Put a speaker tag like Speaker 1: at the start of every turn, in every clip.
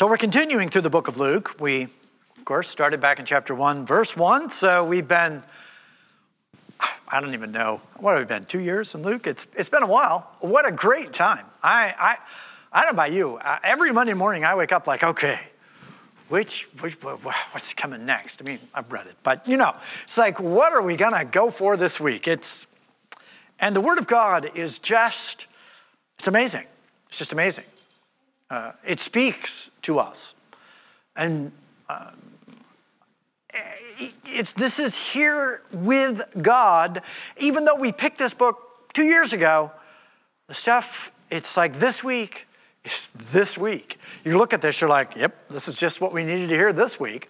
Speaker 1: So we're continuing through the book of Luke. We, of course, started back in chapter 1, verse 1. So we've been, I don't even know, what have we been, two years in Luke? It's, it's been a while. What a great time. I, I, I don't know about you. Every Monday morning I wake up like, okay, which, which, what's coming next? I mean, I've read it, but you know, it's like, what are we gonna go for this week? It's, and the Word of God is just, it's amazing. It's just amazing. Uh, it speaks to us. And um, it's, this is here with God. Even though we picked this book two years ago, the stuff, it's like this week, is this week. You look at this, you're like, yep, this is just what we needed to hear this week.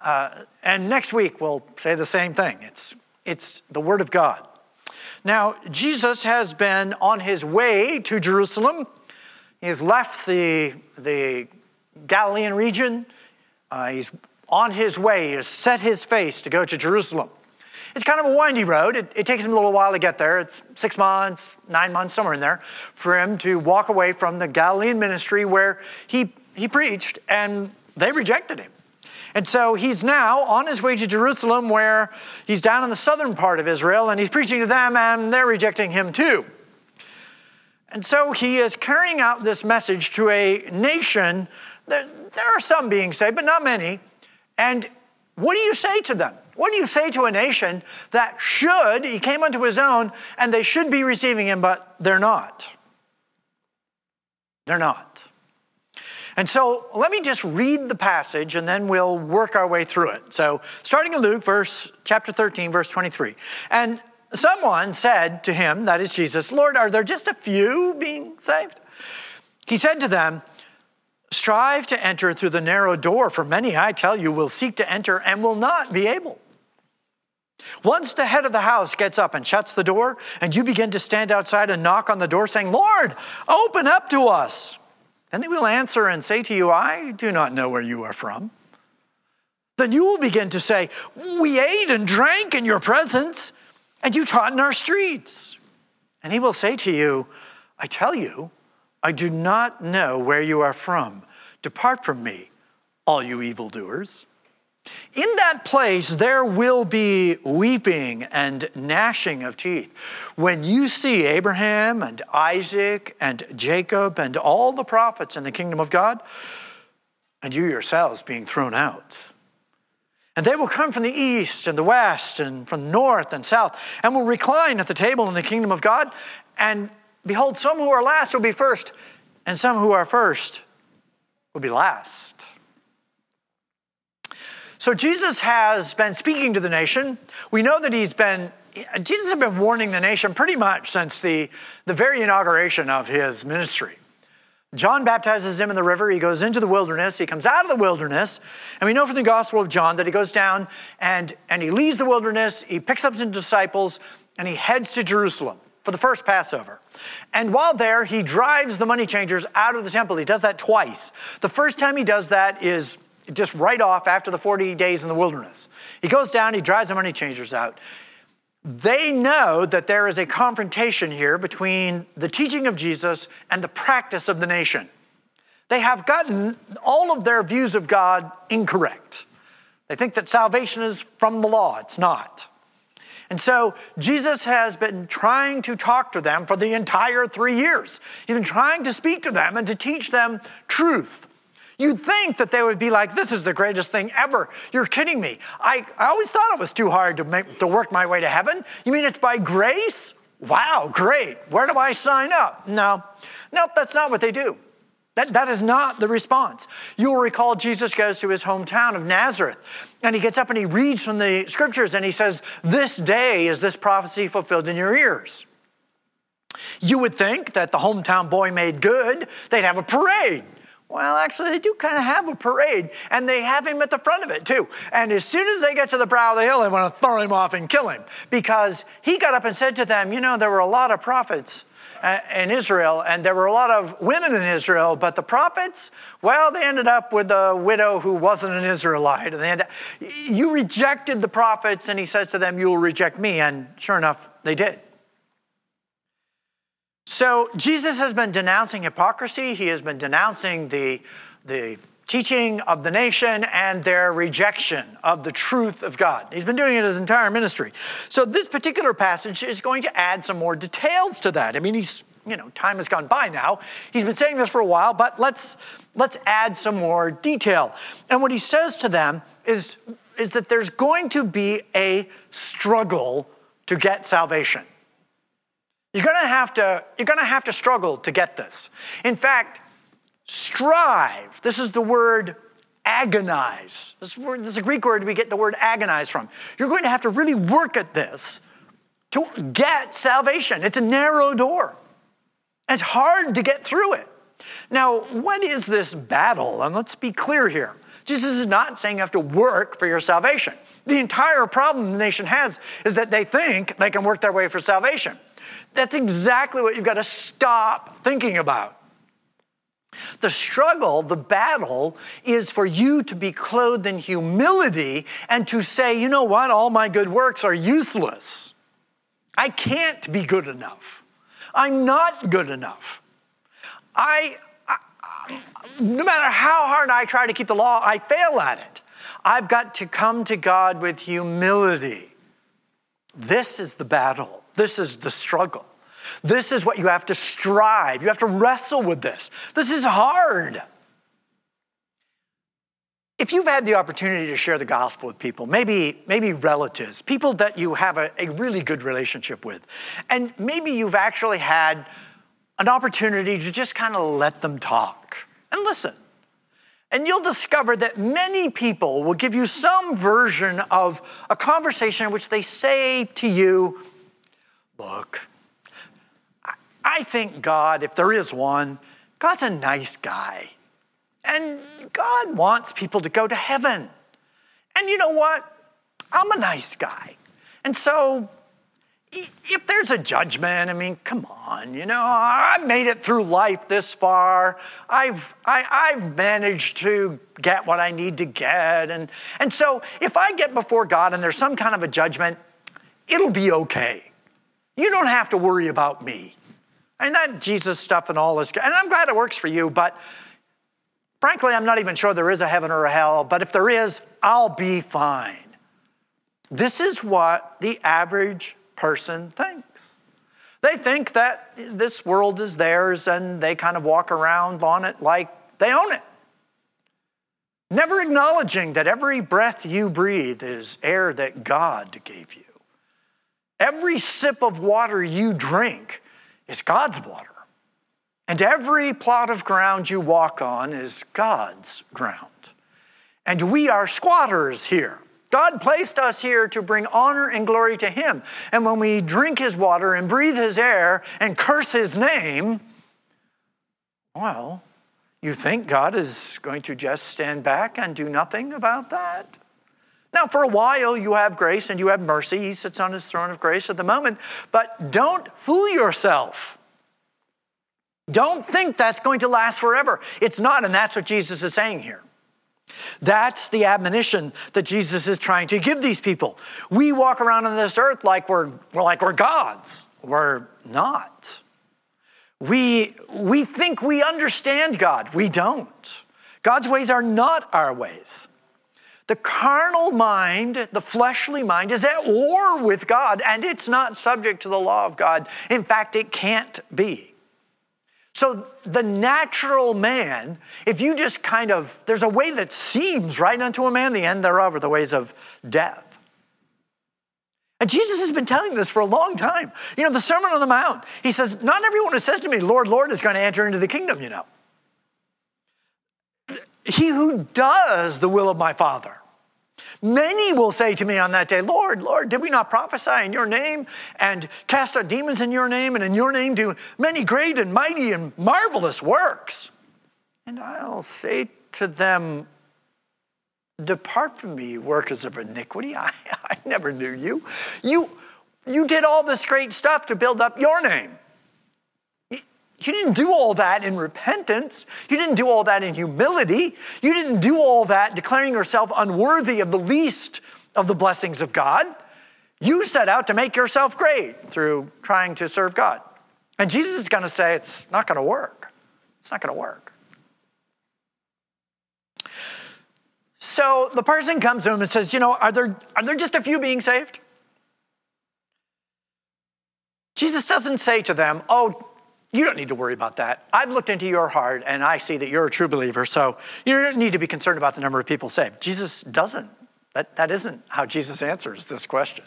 Speaker 1: Uh, and next week, we'll say the same thing. It's, it's the Word of God. Now, Jesus has been on his way to Jerusalem He's left the, the Galilean region. Uh, he's on his way. He has set his face to go to Jerusalem. It's kind of a windy road. It, it, takes him a little while to get there. It's six months, nine months, somewhere in there, for him to walk away from the Galilean ministry where he, he preached and they rejected him. And so he's now on his way to Jerusalem, where he's down in the southern part of Israel, and he's preaching to them, and they're rejecting him too. And so he is carrying out this message to a nation. There, are some being saved, but not many. And what do you say to them? What do you say to a nation that should, he came unto his own, and they should be receiving him, but they're not? They're not. And so let me just read the passage and then we'll work our way through it. So starting in Luke, verse chapter 13, verse 23. And someone said to him, that is Jesus, Lord, are there just a few being saved? He said to them, Strive to enter through the narrow door, for many, I tell you, will seek to enter and will not be able. Once the head of the house gets up and shuts the door, and you begin to stand outside and knock on the door, saying, Lord, open up to us. Then he will answer and say to you, I do not know where you are from. Then you will begin to say, We ate and drank in your presence and you taught in our streets. And he will say to you, I tell you, I do not know where you are from. Depart from me, all you evildoers. In that place, there will be weeping and gnashing of teeth when you see Abraham and Isaac and Jacob and all the prophets in the kingdom of God, and you yourselves being thrown out. And they will come from the east and the west and from north and south and will recline at the table in the kingdom of God. And behold, some who are last will be first, and some who are first will be last. So Jesus has been speaking to the nation. We know that he's been, Jesus has been warning the nation pretty much since the, the very inauguration of his ministry. John baptizes him in the river. He goes into the wilderness. He comes out of the wilderness. And we know from the Gospel of John that he goes down and, and he leaves the wilderness. He picks up some disciples and he heads to Jerusalem for the first Passover. And while there, he drives the money changers out of the temple. He does that twice. The first time he does that is just right off after the 40 days in the wilderness. He goes down, he drives the money changers out they know that there is a confrontation here between the teaching of Jesus and the practice of the nation. They have gotten all of their views of God incorrect. They think that salvation is from the law, it's not. And so Jesus has been trying to talk to them for the entire three years. He's been trying to speak to them and to teach them truth. You'd think that they would be like, this is the greatest thing ever. You're kidding me. I, I always thought it was too hard to, make, to work my way to heaven. You mean it's by grace? Wow, great. Where do I sign up? No, nope, that's not what they do. That, that is not the response. You'll recall Jesus goes to his hometown of Nazareth and he gets up and he reads from the scriptures and he says, This day is this prophecy fulfilled in your ears. You would think that the hometown boy made good, they'd have a parade. Well, actually, they do kind of have a parade, and they have him at the front of it too. And as soon as they get to the brow of the hill, they want to throw him off and kill him because he got up and said to them, You know, there were a lot of prophets uh, in Israel, and there were a lot of women in Israel, but the prophets, well, they ended up with a widow who wasn't an Israelite. And they had, you rejected the prophets, and he says to them, You will reject me. And sure enough, they did. So Jesus has been denouncing hypocrisy. He has been denouncing the, the teaching of the nation and their rejection of the truth of God. He's been doing it his entire ministry. So this particular passage is going to add some more details to that. I mean, he's, you know, time has gone by now. He's been saying this for a while, but let's let's add some more detail. And what he says to them is is that there's going to be a struggle to get salvation. You're going to have to you're going to have to struggle to get this. In fact, strive. This is the word agonize. This, word, this is a Greek word we get the word agonize from. You're going to have to really work at this to get salvation. It's a narrow door. It's hard to get through it. Now, what is this battle? And let's be clear here. Jesus is not saying you have to work for your salvation. The entire problem the nation has is that they think they can work their way for salvation. That's exactly what you've got to stop thinking about. The struggle, the battle, is for you to be clothed in humility and to say, you know what, all my good works are useless. I can't be good enough. I'm not good enough. I, I, no matter how hard I try to keep the law, I fail at it. I've got to come to God with humility. This is the battle, this is the struggle. This is what you have to strive. You have to wrestle with this. This is hard. If you've had the opportunity to share the gospel with people, maybe, maybe relatives, people that you have a, a really good relationship with, and maybe you've actually had an opportunity to just kind of let them talk and listen. And you'll discover that many people will give you some version of a conversation in which they say to you, Look, I think God, if there is one, God's a nice guy. And God wants people to go to heaven. And you know what? I'm a nice guy. And so if there's a judgment, I mean, come on, you know, I made it through life this far. I've, I, have managed to get what I need to get. And, and so if I get before God and there's some kind of a judgment, it'll be okay. You don't have to worry about me. And that Jesus stuff and all this, and I'm glad it works for you, but frankly, I'm not even sure there is a heaven or a hell, but if there is, I'll be fine. This is what the average person thinks. They think that this world is theirs and they kind of walk around on it like they own it. Never acknowledging that every breath you breathe is air that God gave you. Every sip of water you drink is God's water. And every plot of ground you walk on is God's ground. And we are squatters here. God placed us here to bring honor and glory to Him. And when we drink His water and breathe His air and curse His name, well, you think God is going to just stand back and do nothing about that? Now, for a while, you have grace and you have mercy. He sits on his throne of grace at the moment, but don't fool yourself. Don't think that's going to last forever. It's not, and that's what Jesus is saying here. That's the admonition that Jesus is trying to give these people. We walk around on this earth like we're, we're like we're gods. We're not. We, we think we understand God. We don't. God's ways are not our ways. The carnal mind, the fleshly mind, is at war with God and it's not subject to the law of God. In fact, it can't be. So, the natural man, if you just kind of, there's a way that seems right unto a man, the end thereof are the ways of death. And Jesus has been telling this for a long time. You know, the Sermon on the Mount, he says, Not everyone who says to me, Lord, Lord, is going to enter into the kingdom, you know. He who does the will of my Father. Many will say to me on that day, Lord, Lord, did we not prophesy in your name and cast out demons in your name and in your name do many great and mighty and marvelous works? And I'll say to them, Depart from me, workers of iniquity. I, I never knew you. you. You did all this great stuff to build up your name. You didn't do all that in repentance. You didn't do all that in humility. You didn't do all that declaring yourself unworthy of the least of the blessings of God. You set out to make yourself great through trying to serve God. And Jesus is going to say it's not going to work. It's not going to work. So the person comes to him and says, You know, are there, are there just a few being saved? Jesus doesn't say to them, Oh, you don't need to worry about that. I've looked into your heart and I see that you're a true believer, so you don't need to be concerned about the number of people saved. Jesus doesn't. That, that isn't how Jesus answers this question.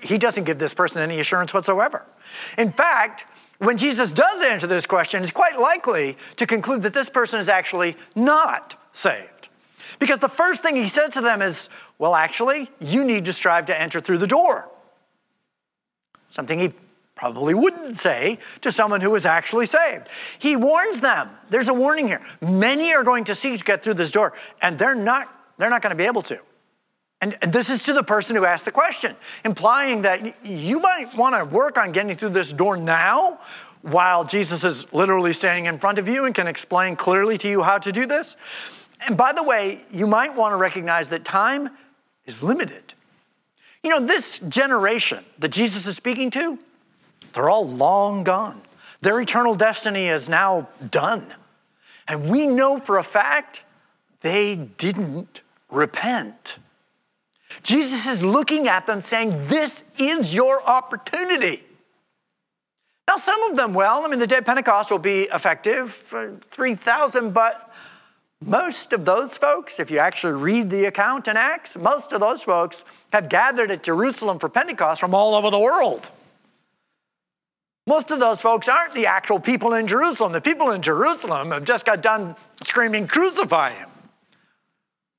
Speaker 1: He doesn't give this person any assurance whatsoever. In fact, when Jesus does answer this question, it's quite likely to conclude that this person is actually not saved. Because the first thing he says to them is, Well, actually, you need to strive to enter through the door. Something he probably wouldn't say to someone who is actually saved. He warns them. There's a warning here. Many are going to seek to get through this door, and they're not, they're not going to be able to. And this is to the person who asked the question, implying that you might want to work on getting through this door now while Jesus is literally standing in front of you and can explain clearly to you how to do this. And by the way, you might want to recognize that time is limited. You know, this generation that Jesus is speaking to, they're all long gone. Their eternal destiny is now done. And we know for a fact they didn't repent. Jesus is looking at them saying, This is your opportunity. Now, some of them, well, I mean, the day of Pentecost will be effective for 3,000, but most of those folks, if you actually read the account in Acts, most of those folks have gathered at Jerusalem for Pentecost from all over the world. Most of those folks aren't the actual people in Jerusalem. The people in Jerusalem have just got done screaming, Crucify him.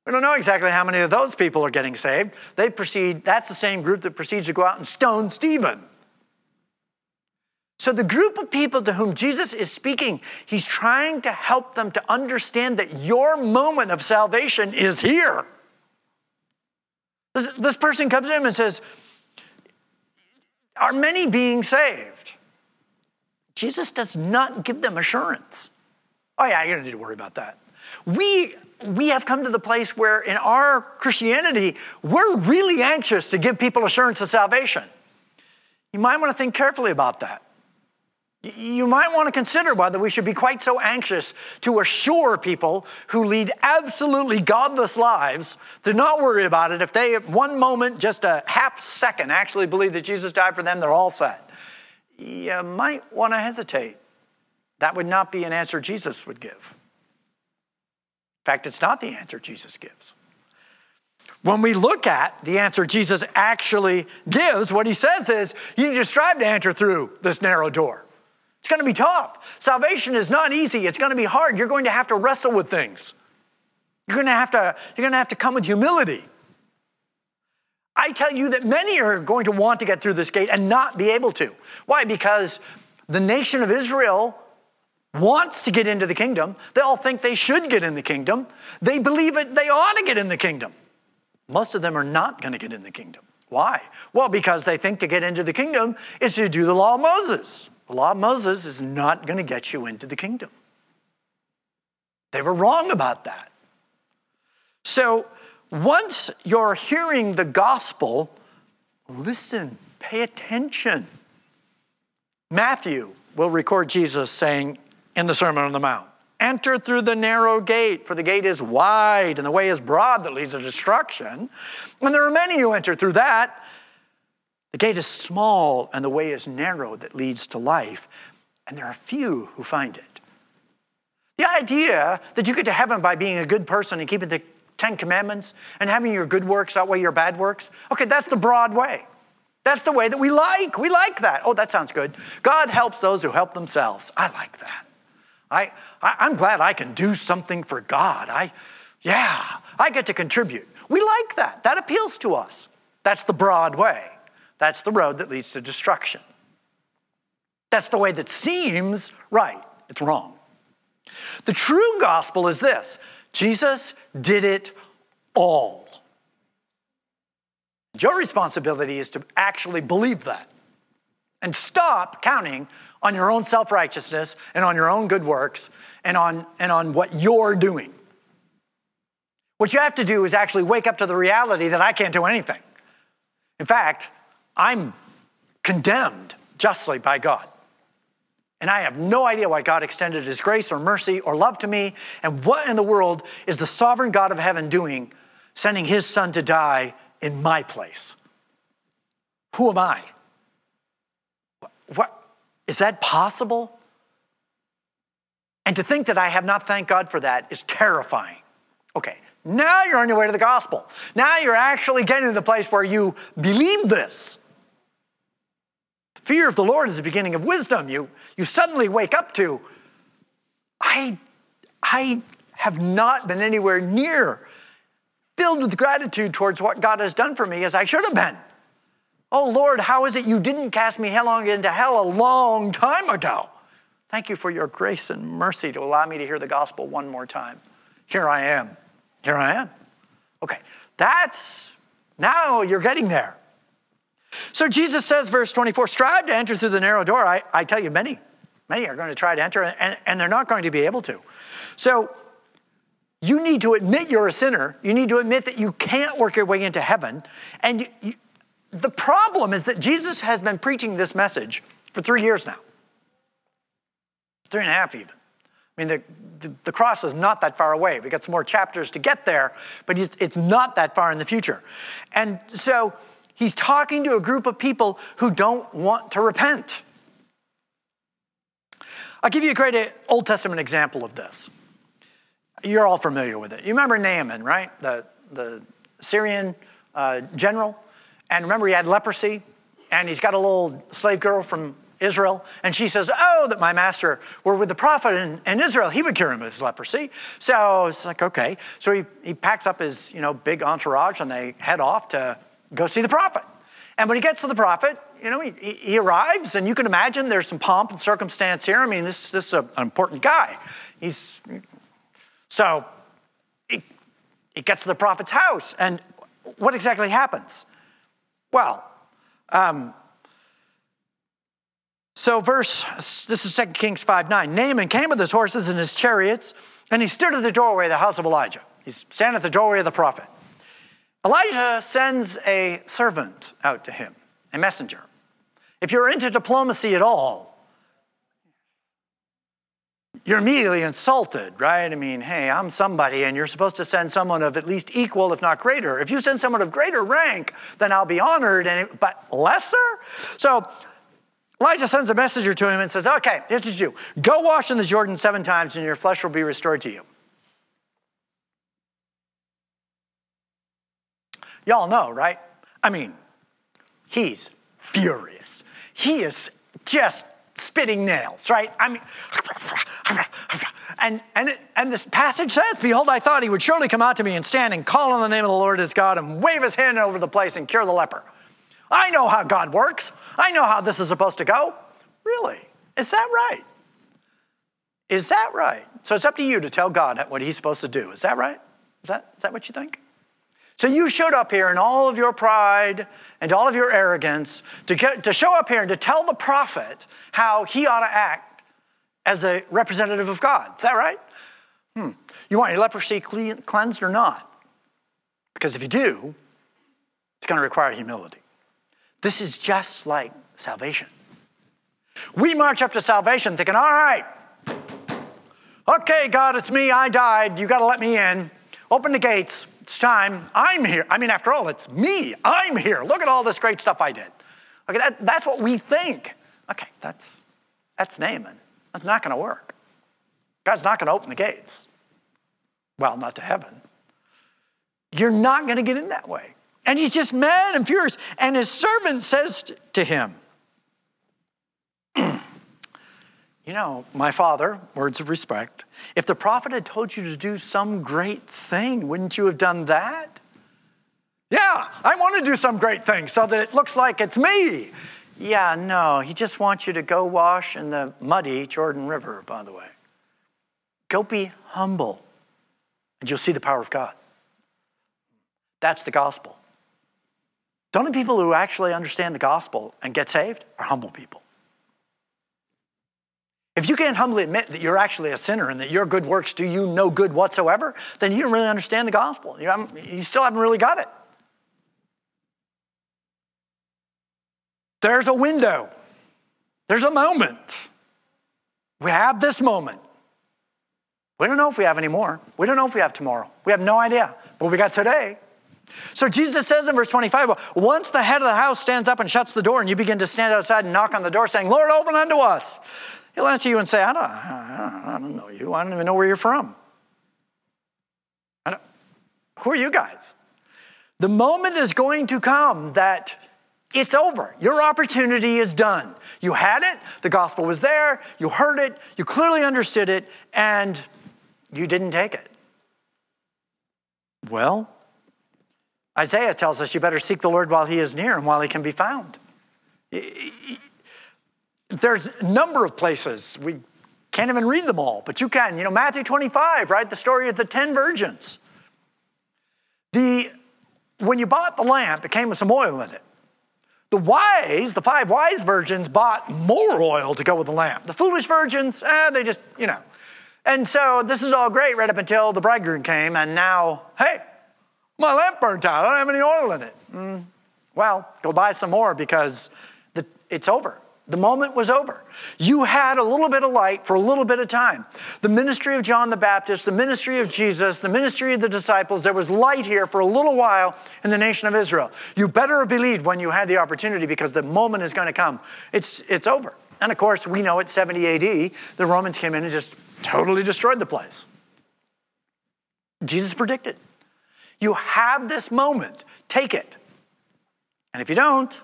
Speaker 1: We don't know exactly how many of those people are getting saved. They proceed, that's the same group that proceeds to go out and stone Stephen. So, the group of people to whom Jesus is speaking, he's trying to help them to understand that your moment of salvation is here. This, this person comes to him and says, Are many being saved? Jesus does not give them assurance. Oh, yeah, you don't need to worry about that. We we have come to the place where in our Christianity, we're really anxious to give people assurance of salvation. You might want to think carefully about that. You might want to consider whether we should be quite so anxious to assure people who lead absolutely godless lives to not worry about it. If they, at one moment, just a half second, actually believe that Jesus died for them, they're all set. You might want to hesitate. That would not be an answer Jesus would give. In fact, it's not the answer Jesus gives. When we look at the answer Jesus actually gives, what he says is you to strive to enter through this narrow door. It's going to be tough. Salvation is not easy. It's going to be hard. You're going to have to wrestle with things. You're going to have to, you're going to, have to come with humility. I tell you that many are going to want to get through this gate and not be able to. Why? Because the nation of Israel wants to get into the kingdom. They all think they should get in the kingdom. They believe it, they ought to get in the kingdom. Most of them are not going to get in the kingdom. Why? Well, because they think to get into the kingdom is to do the law of Moses. The law of Moses is not going to get you into the kingdom. They were wrong about that. So, once you're hearing the gospel, listen, pay attention. Matthew will record Jesus saying, in the Sermon on the Mount. Enter through the narrow gate, for the gate is wide and the way is broad that leads to destruction. And there are many who enter through that. The gate is small and the way is narrow that leads to life, and there are few who find it. The idea that you get to heaven by being a good person and keeping the Ten Commandments and having your good works outweigh your bad works, okay, that's the broad way. That's the way that we like. We like that. Oh, that sounds good. God helps those who help themselves. I like that. I, I, am glad I can do something for God. I, yeah, I get to contribute. We like that. That appeals to us. That's the broad way. That's the road that leads to destruction. That's the way that seems right. It's wrong. The true gospel is this Jesus did it all. Your responsibility is to actually believe that and stop counting on your own self righteousness and on your own good works and on, and on what you're doing. What you have to do is actually wake up to the reality that I can't do anything. In fact, I'm condemned justly by God. And I have no idea why God extended his grace or mercy or love to me. And what in the world is the sovereign God of heaven doing, sending his son to die in my place? Who am I? What, is that possible? And to think that I have not thanked God for that is terrifying. Okay, now you're on your way to the gospel. Now you're actually getting to the place where you believe this. Fear of the Lord is the beginning of wisdom. You, you suddenly wake up to, I, I have not been anywhere near filled with gratitude towards what God has done for me as I should have been. Oh Lord, how is it you didn't cast me headlong into hell a long time ago? Thank you for your grace and mercy to allow me to hear the gospel one more time. Here I am. Here I am. Okay, that's now you're getting there. So Jesus says, verse 24, strive to enter through the narrow door. I, I tell you, many, many are going to try to enter, and, and they're not going to be able to. So you need to admit you're a sinner. You need to admit that you can't work your way into heaven. And you, you, the problem is that Jesus has been preaching this message for three years now, three and a half even. I mean, the, the, the, cross is not that far away. We got some more chapters to get there, but it's, it's not that far in the future. And so he's talking to a group of people who don't want to repent. I'll give you a great Old Testament example of this. You're all familiar with it. You remember Naaman, right? The, the Syrian uh, general. And remember, he had leprosy, and he's got a little slave girl from Israel, and she says, Oh, that my master were with the prophet in, in, Israel, he would cure him of his leprosy. So it's like, okay. So he, he packs up his you know, big entourage and they head off to go see the prophet. And when he gets to the prophet, you know, he, he arrives, and you can imagine there's some pomp and circumstance here. I mean, this, this is a, an important guy. He's so he, he gets to the prophet's house, and what exactly happens? Well, um, so verse, this is 2 Kings 5 9. Naaman came with his horses and his chariots, and he stood at the doorway of the house of Elijah. He's standing at the doorway of the prophet. Elijah sends a servant out to him, a messenger. If you're into diplomacy at all, you're immediately insulted, right? I mean, hey, I'm somebody, and you're supposed to send someone of at least equal, if not greater. If you send someone of greater rank, then I'll be honored, and it, but lesser? So Elijah sends a messenger to him and says, Okay, here's what you do go wash in the Jordan seven times, and your flesh will be restored to you. Y'all know, right? I mean, he's furious. He is just spitting nails, right? I mean, and, and, it, and this passage says, Behold, I thought he would surely come out to me and stand and call on the name of the Lord his God and wave his hand over the place and cure the leper. I know how God works. I know how this is supposed to go. Really? Is that right? Is that right? So it's up to you to tell God what he's supposed to do. Is that right? Is that, is that what you think? So you showed up here in all of your pride and all of your arrogance to, get, to show up here and to tell the prophet how he ought to act as a representative of God. Is that right? Hmm. You want your leprosy cleansed or not? Because if you do, it's going to require humility. This is just like salvation. We march up to salvation thinking, all right, okay, God, it's me, I died, you got to let me in. Open the gates. It's time. I'm here. I mean, after all, it's me. I'm here. Look at all this great stuff I did. Okay, that, that's what we think. Okay, that's, that's Naaman. That's not going to work. God's not going to open the gates. Well, not to heaven. You're not going to get in that way. And he's just mad and furious. And his servant says to him, You know, my father, words of respect, if the prophet had told you to do some great thing, wouldn't you have done that? Yeah, I want to do some great thing so that it looks like it's me. Yeah, no, he just wants you to go wash in the muddy Jordan River, by the way. Go be humble, and you'll see the power of God. That's the gospel. The only people who actually understand the gospel and get saved are humble people. If you can't humbly admit that you're actually a sinner and that your good works do you no good whatsoever, then you don't really understand the gospel. You, you still haven't really got it. There's a window, there's a moment We have this moment. We don't know if we have any more. We don't know if we have tomorrow. We have no idea. But we got today. So Jesus says in verse 25, well, once the head of the house stands up and shuts the door and you begin to stand outside and knock on the door saying, Lord, open unto us. He'll answer you and say, I don't, I don't know you. I don't even know where you're from. who are you guys? The moment is going to come that it's over. Your opportunity is done. You had it, the gospel was there, you heard it, you clearly understood it, and you didn't take it. Well, Isaiah tells us you better seek the Lord while he is near and while he can be found. There's a number of places. We can't even read them all, but you can. You know, Matthew 25, right? The story of the 10 virgins. The, when you bought the lamp, it came with some oil in it. The wise, the five wise virgins, bought more oil to go with the lamp. The foolish virgins, eh, they just, you know. And so this is all great right up until the bridegroom came, and now, hey, my lamp burnt out. I don't have any oil in it. Mm, well, go buy some more because the, it's over. The moment was over. You had a little bit of light for a little bit of time. The ministry of John the Baptist, the ministry of Jesus, the ministry of the disciples, there was light here for a little while in the nation of Israel. You better have believed when you had the opportunity because the moment is going to come. It's, it's over. And of course, we know at 70 AD, the Romans came in and just totally destroyed the place. Jesus predicted. You have this moment, take it. And if you don't,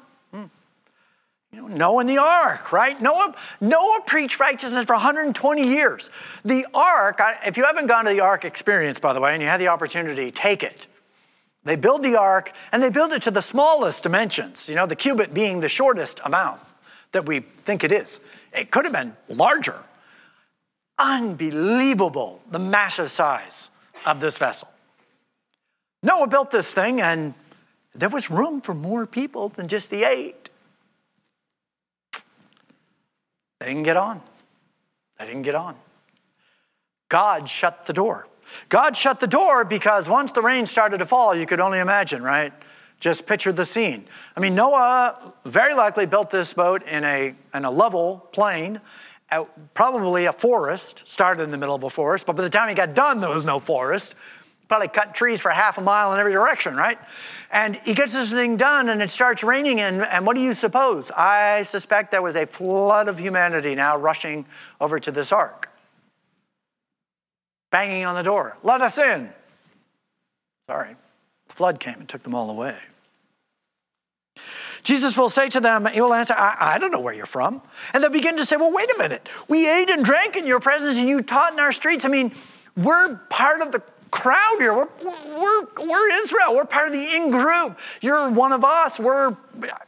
Speaker 1: you know, Noah and the ark, right? Noah, Noah preached righteousness for 120 years. The ark, if you haven't gone to the ark experience, by the way, and you had the opportunity, take it. They build the ark and they build it to the smallest dimensions, you know, the cubit being the shortest amount that we think it is. It could have been larger. Unbelievable, the massive size of this vessel. Noah built this thing, and there was room for more people than just the eight. They didn't get on. They didn't get on. God shut the door. God shut the door because once the rain started to fall, you could only imagine, right? Just picture the scene. I mean, Noah very likely built this boat in a, in a level plain, probably a forest, started in the middle of a forest, but by the time he got done, there was no forest probably cut trees for half a mile in every direction, right? And he gets this thing done and it starts raining. And, and what do you suppose? I suspect there was a flood of humanity now rushing over to this ark, banging on the door. Let us in. Sorry, the flood came and took them all away. Jesus will say to them, He will answer, I, I, don't know where you're from. And they'll begin to say, Well, wait a minute. We ate and drank in your presence and you taught in our streets. I mean, we're part of the crowd here. We're, we're, we're Israel. We're part of the in group. You're one of us. We're,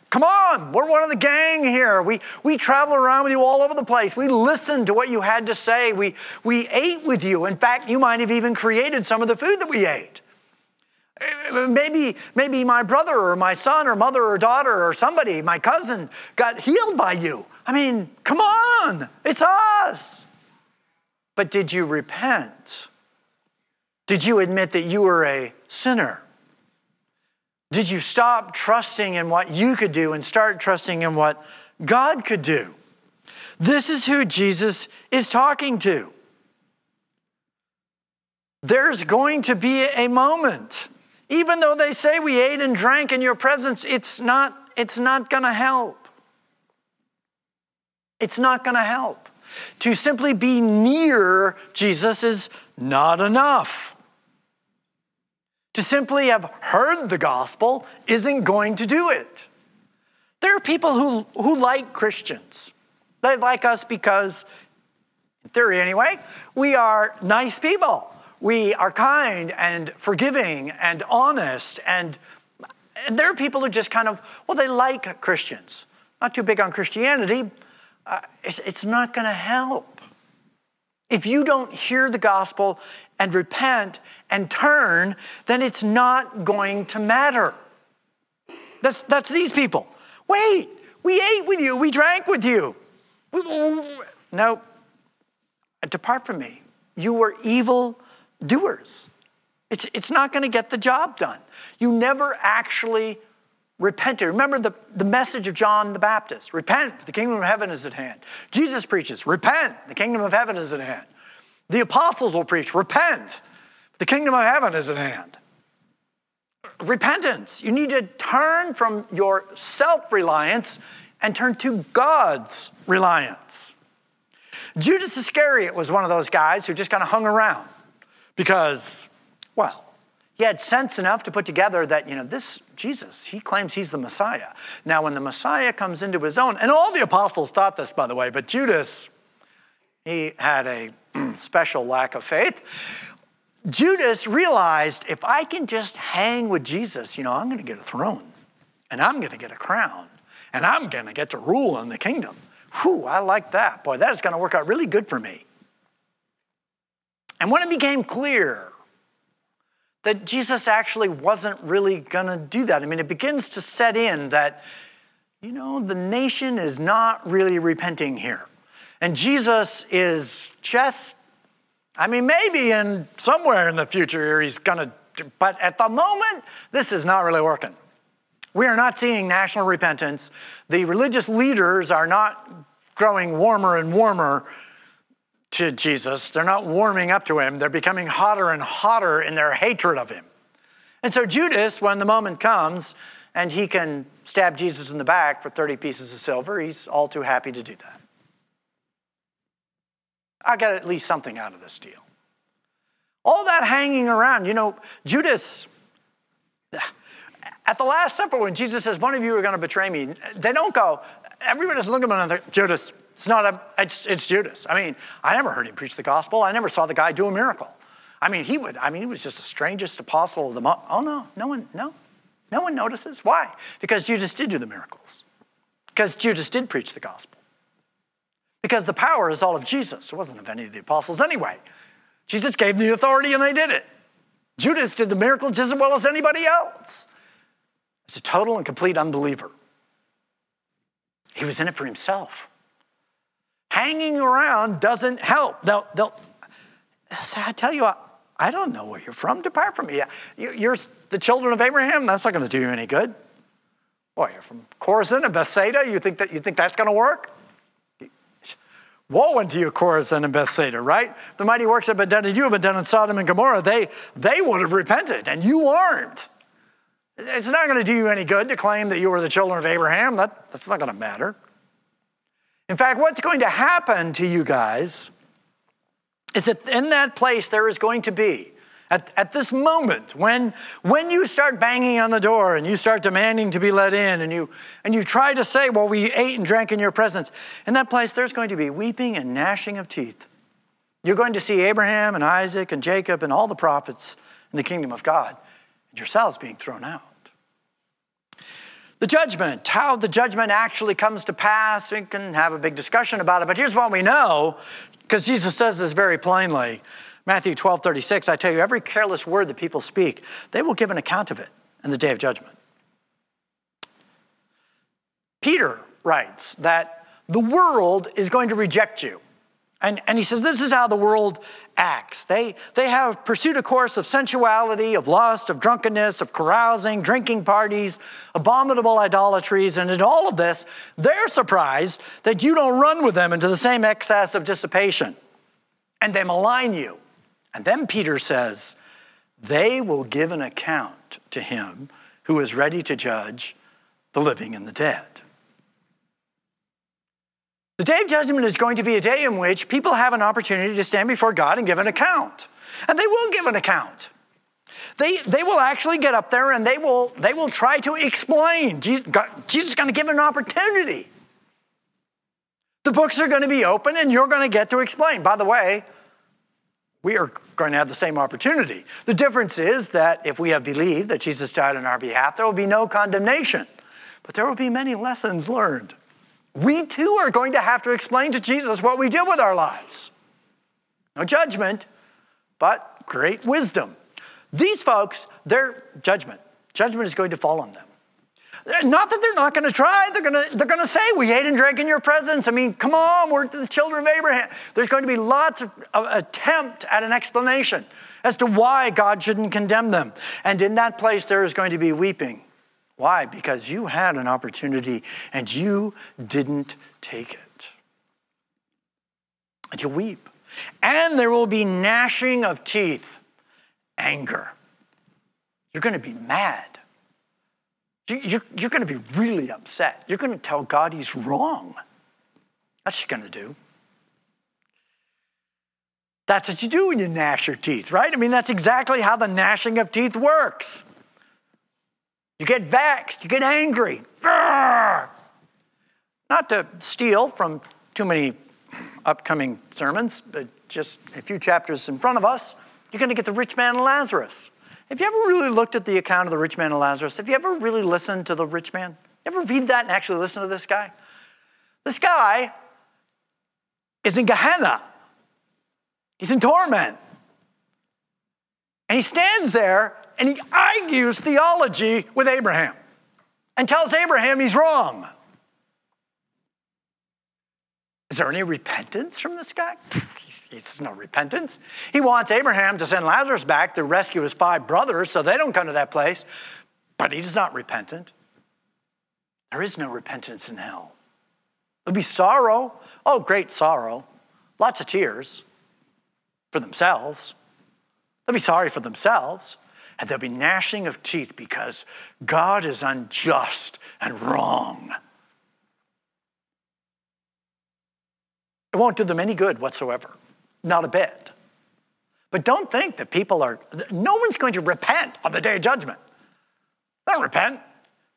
Speaker 1: come on, we're one of the gang here. We, we travel around with you all over the place. We listened to what you had to say. We, we ate with you. In fact, you might have even created some of the food that we ate. Maybe, maybe my brother or my son or mother or daughter or somebody, my cousin, got healed by you. I mean, come on, it's us. But did you repent? Did you admit that you were a sinner? Did you stop trusting in what you could do and start trusting in what God could do? This is who Jesus is talking to. There's going to be a moment. Even though they say we ate and drank in your presence, it's not, it's not going to help. It's not going to help. To simply be near Jesus is not enough. To simply have heard the gospel isn't going to do it. There are people who, who like Christians. They like us because, in theory anyway, we are nice people. We are kind and forgiving and honest. And, and there are people who just kind of, well, they like Christians. Not too big on Christianity. Uh, it's, it's not going to help. If you don't hear the gospel and repent and turn, then it's not going to matter. That's, that's these people. Wait, we ate with you, we drank with you. No, depart from me. You were evil doers. It's, it's not going to get the job done. You never actually repented. Remember the, the message of John the Baptist repent, the kingdom of heaven is at hand. Jesus preaches, repent, the kingdom of heaven is at hand. The apostles will preach, repent, the kingdom of heaven is at hand. Repentance. You need to turn from your self reliance and turn to God's reliance. Judas Iscariot was one of those guys who just kind of hung around because, well, he had sense enough to put together that, you know, this Jesus, he claims he's the Messiah. Now, when the Messiah comes into his own, and all the apostles thought this, by the way, but Judas, he had a special lack of faith. Judas realized if I can just hang with Jesus, you know, I'm going to get a throne and I'm going to get a crown and I'm going to get to rule in the kingdom. Whew, I like that. Boy, that is going to work out really good for me. And when it became clear that Jesus actually wasn't really going to do that. I mean, it begins to set in that, you know, the nation is not really repenting here. And Jesus is just, I mean, maybe in somewhere in the future he's going to, but at the moment, this is not really working. We are not seeing national repentance. The religious leaders are not growing warmer and warmer to Jesus. They're not warming up to him, they're becoming hotter and hotter in their hatred of him. And so, Judas, when the moment comes and he can stab Jesus in the back for 30 pieces of silver, he's all too happy to do that. I got at least something out of this deal. All that hanging around, you know, Judas, at the Last Supper, when Jesus says, One of you are going to betray me, they don't go, everybody's looking at him and Judas, it's not a, it's, it's Judas. I mean, I never heard him preach the gospel. I never saw the guy do a miracle. I mean, he would, I mean, he was just the strangest apostle of the month. Oh, no, no one, no. No one notices. Why? Because Judas did do the miracles. Because Judas did preach the gospel. Because the power is all of Jesus. It wasn't of any of the apostles anyway. Jesus gave the authority and they did it. Judas did the miracle just as well as anybody else. He's a total and complete unbeliever. He was in it for himself. Hanging around doesn't help. They'll, they'll I tell you what, I don't know where you're from. Depart from me. You're the children of Abraham. That's not going to do you any good. Boy, you're from Chorazin and Bethsaida. You think that you think that's going to work? Woe unto you, Chorazin and Bethsaida, right? The mighty works have been done to you have been done in Sodom and Gomorrah. They, they would have repented, and you aren't. It's not going to do you any good to claim that you were the children of Abraham. That, that's not going to matter. In fact, what's going to happen to you guys is that in that place there is going to be, at, at this moment, when, when you start banging on the door and you start demanding to be let in and you, and you try to say, Well, we ate and drank in your presence, in that place there's going to be weeping and gnashing of teeth. You're going to see Abraham and Isaac and Jacob and all the prophets in the kingdom of God, and yourselves being thrown out. The judgment, how the judgment actually comes to pass, we can have a big discussion about it, but here's what we know, because Jesus says this very plainly. Matthew 12, 36, I tell you, every careless word that people speak, they will give an account of it in the day of judgment. Peter writes that the world is going to reject you. And, and he says, This is how the world acts. They, they have pursued a course of sensuality, of lust, of drunkenness, of carousing, drinking parties, abominable idolatries. And in all of this, they're surprised that you don't run with them into the same excess of dissipation. And they malign you. And then Peter says, They will give an account to him who is ready to judge the living and the dead. The day of judgment is going to be a day in which people have an opportunity to stand before God and give an account. And they will give an account. They, they will actually get up there and they will, they will try to explain. Jesus, God, Jesus is going to give an opportunity. The books are going to be open and you're going to get to explain. By the way, we are going to have the same opportunity. The difference is that if we have believed that Jesus died on our behalf, there will be no condemnation, but there will be many lessons learned we too are going to have to explain to Jesus what we did with our lives. No judgment, but great wisdom. These folks, their judgment, judgment is going to fall on them. Not that they're not going to try, they're going to, they're going to say, We ate and drank in your presence. I mean, come on, we're the children of Abraham. There's going to be lots of, of attempt at an explanation as to why God shouldn't condemn them. And in that place, there is going to be weeping, Why? Because you had an opportunity and you didn't take it. And you weep. And there will be gnashing of teeth, anger. You're going to be mad. You're, you're going to be really upset. You're going to tell God he's wrong. That's what you're going to do. That's what you do when you gnash your teeth, right? I mean, that's exactly how the gnashing of teeth works. You get vexed, you get angry. Not to steal from too many upcoming sermons, but just a few chapters in front of us, you're going to get the rich man and Lazarus. Have you ever really looked at the account of the rich man and Lazarus? Have you ever really listened to the rich man? You ever read that and actually listen to this guy? This guy is in Gehenna. He's in torment. And he stands there and he argues theology with Abraham and tells Abraham he's wrong. Is there any repentance from this guy? There's no repentance. He wants Abraham to send Lazarus back to rescue his five brothers so they don't come to that place, but he's not repentant. There is no repentance in hell. There'll be sorrow. Oh, great sorrow. Lots of tears for themselves. They'll be sorry for themselves and there'll be gnashing of teeth because God is unjust and wrong. It won't do them any good whatsoever, not a bit. But don't think that people are, no one's going to repent on the day of judgment. Don't repent.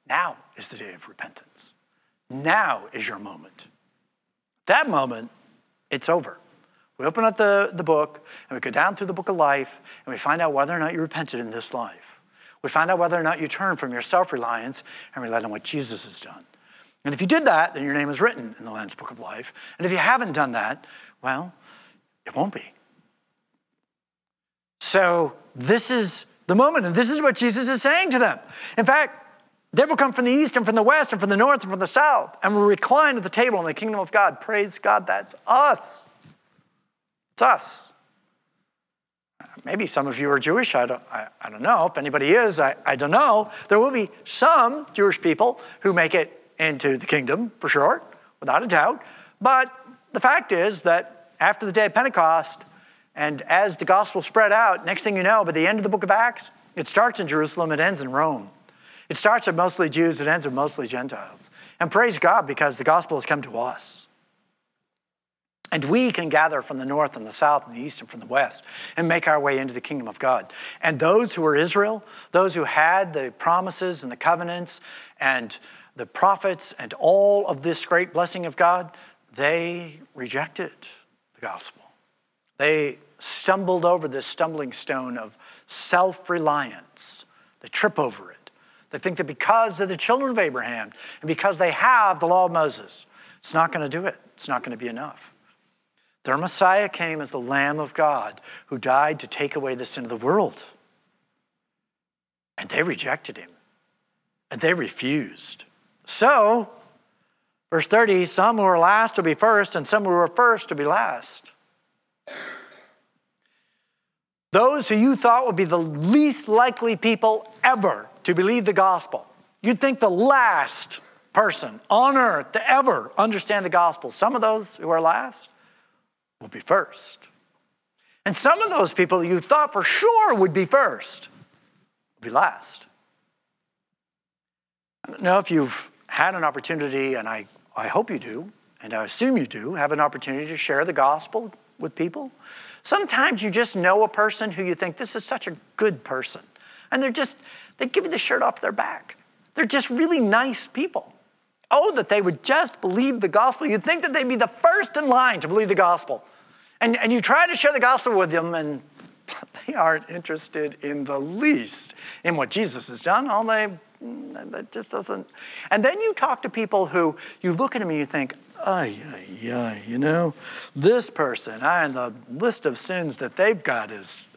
Speaker 1: Now is the day of repentance. Now is your moment. That moment, it's over. We open up the, the book and we go down through the book of life and we find out whether or not you repented in this life. We find out whether or not you turn from your self reliance and rely on what Jesus has done. And if you did that, then your name is written in the Lamb's Book of Life. And if you haven't done that, well, it won't be. So this is the moment, and this is what Jesus is saying to them. In fact, they will come from the east and from the west and from the north and from the south and will recline at the table in the kingdom of God. Praise God, that's us. It's us. Maybe some of you are Jewish. I don't, I, I don't know. If anybody is, I, I don't know. There will be some Jewish people who make it into the kingdom, for sure, without a doubt. But the fact is that after the day of Pentecost, and as the gospel spread out, next thing you know, by the end of the book of Acts, it starts in Jerusalem, it ends in Rome. It starts with mostly Jews, it ends with mostly Gentiles. And praise God because the gospel has come to us. And we can gather from the north and the south and the east and from the west and make our way into the kingdom of God. And those who were Israel, those who had the promises and the covenants and the prophets and all of this great blessing of God, they rejected gospel. They stumbled over this stumbling stone of self reliance. They trip over it. They think that because they're the children of Abraham and because they have the law of Moses, it's not going to do it. It's not going to be enough. Their Messiah came as the Lamb of God who died to take away the sin of the world. And they rejected him. And they refused. So, verse 30 some who are last will be first, and some who are first will be last. Those who you thought would be the least likely people ever to believe the gospel, you'd think the last person on earth to ever understand the gospel, some of those who are last will be first. And some of those people you thought for sure would be first will be last. I don't know if you've had an opportunity, and I, I hope you do, and I assume you do, have an opportunity to share the gospel with people. Sometimes you just know a person who you think this is such a good person, and they're just, they give you the shirt off their back. They're just really nice people. Oh, that they would just believe the gospel. You'd think that they'd be the first in line to believe the gospel. And, and you try to share the gospel with them, and they aren't interested in the least in what Jesus has done. All they, Mm, that just doesn't. And then you talk to people who you look at them and you think, ay, ay, ay, you know, this person, I, and the list of sins that they've got is.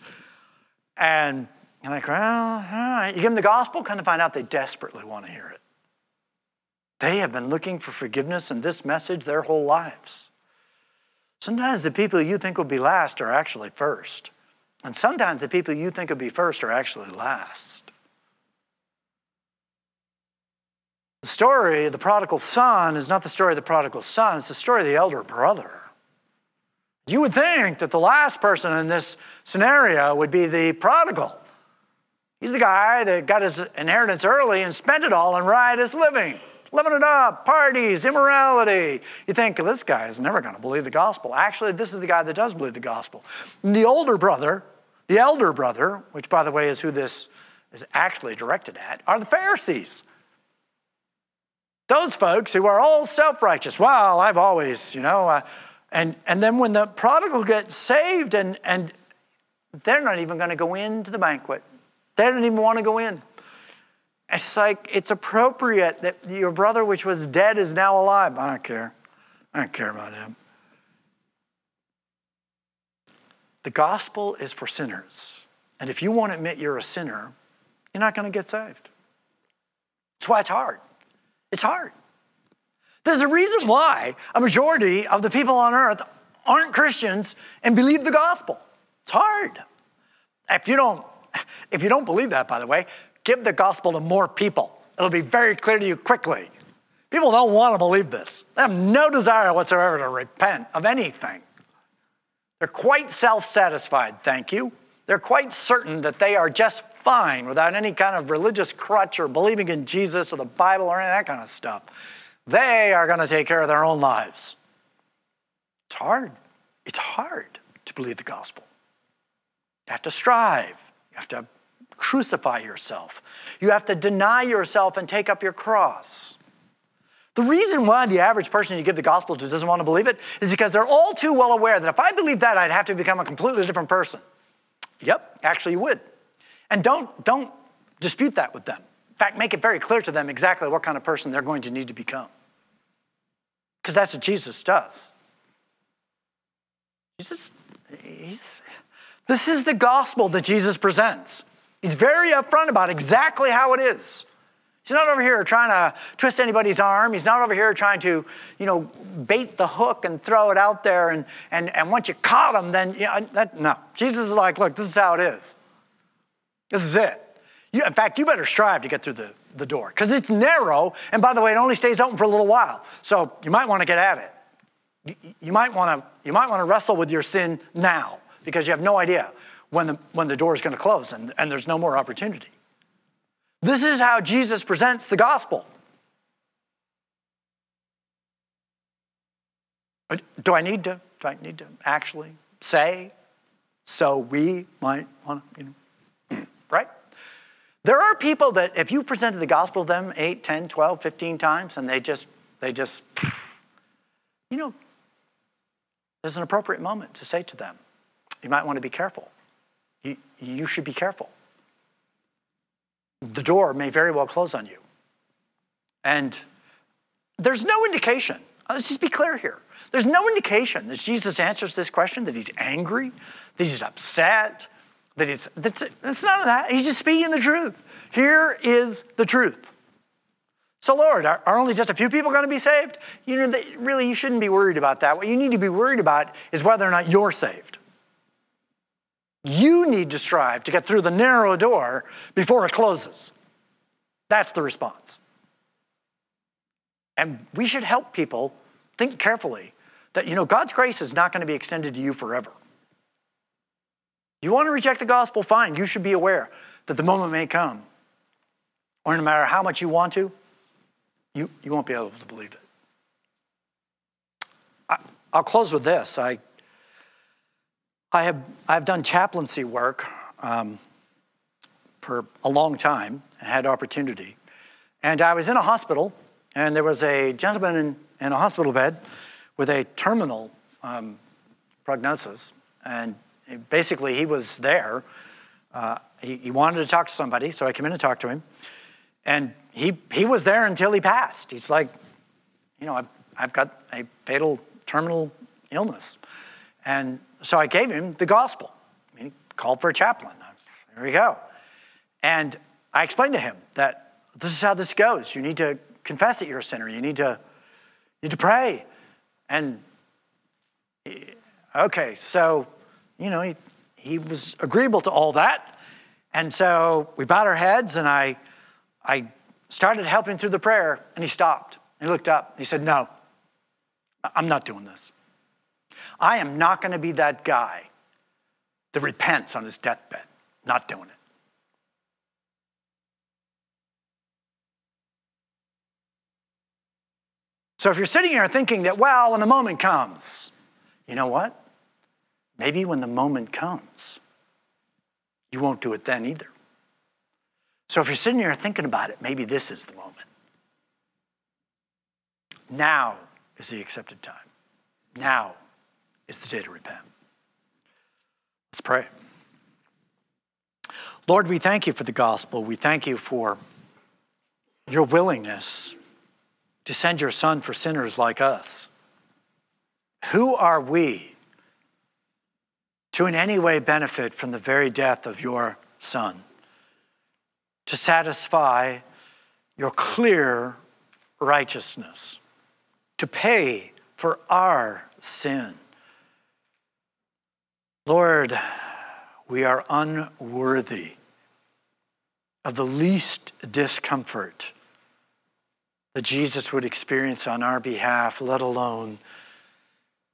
Speaker 1: And you're like, well, all right. You give them the gospel, kind of find out they desperately want to hear it. They have been looking for forgiveness in this message their whole lives. Sometimes the people you think will be last are actually first. And sometimes the people you think will be first are actually last. The story of the prodigal son is not the story of the prodigal son, it's the story of the elder brother. You would think that the last person in this scenario would be the prodigal. He's the guy that got his inheritance early and spent it all on riotous living, living it up, parties, immorality. You think this guy is never going to believe the gospel. Actually, this is the guy that does believe the gospel. And the older brother, the elder brother, which by the way is who this is actually directed at, are the Pharisees. Those folks who are all self righteous. Well, I've always, you know, uh, and, and then when the prodigal gets saved, and, and they're not even going to go into the banquet, they don't even want to go in. It's like it's appropriate that your brother, which was dead, is now alive. I don't care. I don't care about him. The gospel is for sinners. And if you won't admit you're a sinner, you're not going to get saved. That's why it's hard. It's hard. There's a reason why a majority of the people on earth aren't Christians and believe the gospel. It's hard. If you don't, if you don't believe that, by the way, give the gospel to more people. It'll be very clear to you quickly. People don't want to believe this. They have no desire whatsoever to repent of anything. They're quite self satisfied, thank you. They're quite certain that they are just fine without any kind of religious crutch or believing in Jesus or the Bible or any of that kind of stuff. They are going to take care of their own lives. It's hard. It's hard to believe the gospel. You have to strive. You have to crucify yourself. You have to deny yourself and take up your cross. The reason why the average person you give the gospel to doesn't want to believe it is because they're all too well aware that if I believe that, I'd have to become a completely different person. Yep, actually you would. And don't, don't dispute that with them. In fact, make it very clear to them exactly what kind of person they're going to need to become. Because that's what Jesus does. Jesus, he's, this is the gospel that Jesus presents. He's very upfront about exactly how it is. He's not over here trying to twist anybody's arm. He's not over here trying to, you know, bait the hook and throw it out there. And, and, and once you caught him, then, you know, that, no. Jesus is like, look, this is how it is. This is it. You, in fact, you better strive to get through the, the door because it's narrow. And by the way, it only stays open for a little while. So you might want to get at it. You, you might want to you might want to wrestle with your sin now because you have no idea when the, when the door is going to close and, and there's no more opportunity. This is how Jesus presents the gospel. Uh, do I need to, do I need to actually say so we might want to, you know, right? There are people that if you presented the gospel to them 8, 10, 12, 15 times and they just, they just, you know, there's an appropriate moment to say to them, you might want to be careful. You, you should be careful the door may very well close on you. And there's no indication, uh, let's just be clear here. There's no indication that Jesus answers this question, that he's angry, that he's upset, that it's that's, that's none of that. He's just speaking the truth. Here is the truth. So, Lord, are, are only just a few people going to be saved? You know, they, really, you shouldn't be worried about that. What you need to be worried about is whether or not you're saved. You need to strive to get through the narrow door before it closes. That's the response. And we should help people think carefully that, you know, God's grace is not going to be extended to you forever. You want to reject the gospel? Fine. You should be aware that the moment may come, or no matter how much you want to, you, you won't be able to believe it. I, will close with this. I I have I've done chaplaincy work um, for a long time. Had opportunity, and I was in a hospital, and there was a gentleman in, in a hospital bed with a terminal um, prognosis, and basically he was there. Uh, he, he wanted to talk to somebody, so I came in to talk to him, and he he was there until he passed. He's like, you know, I've, I've got a fatal terminal illness, and so I gave him the gospel. He called for a chaplain. There we go. And I explained to him that this is how this goes. You need to confess that you're a sinner. You need to, you need to pray. And eh, okay, so, you know, he, he was agreeable to all that. And so we bowed our heads and I, I started helping through the prayer, and he stopped. He looked up. He said, No, I'm not doing this. I am not going to be that guy that repents on his deathbed. Not doing it. So if you're sitting here thinking that, well, when the moment comes, you know what? Maybe when the moment comes, you won't do it then either. So if you're sitting here thinking about it, maybe this is the moment. Now is the accepted time. Now is the day to repent. Let's pray. Lord, we thank you for the gospel. We thank you for your willingness to send your son for sinners like us. Who are we to in any way benefit from the very death of your son? To satisfy your clear righteousness, to pay for our sin. Lord, we are unworthy of the least discomfort that Jesus would experience on our behalf, let alone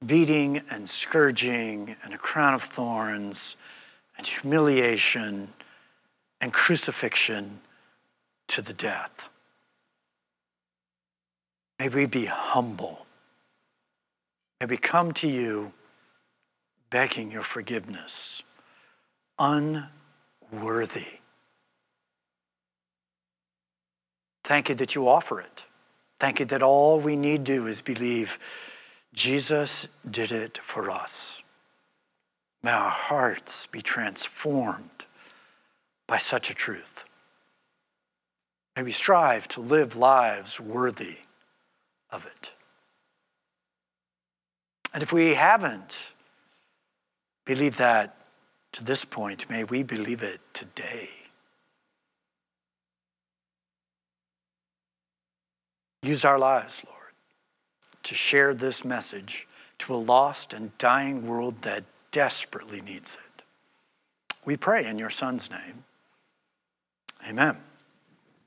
Speaker 1: beating and scourging and a crown of thorns and humiliation and crucifixion to the death. May we be humble. May we come to you begging your forgiveness, unworthy. Thank you that you offer it. Thank you that all we need do is believe Jesus did it for us. May our hearts be transformed by such a truth. May we strive to live lives worthy of it. And if we haven't believed that to this point, may we believe it today. Use our lives, Lord, to share this message to a lost and dying world that desperately needs it. We pray in your Son's name. Amen.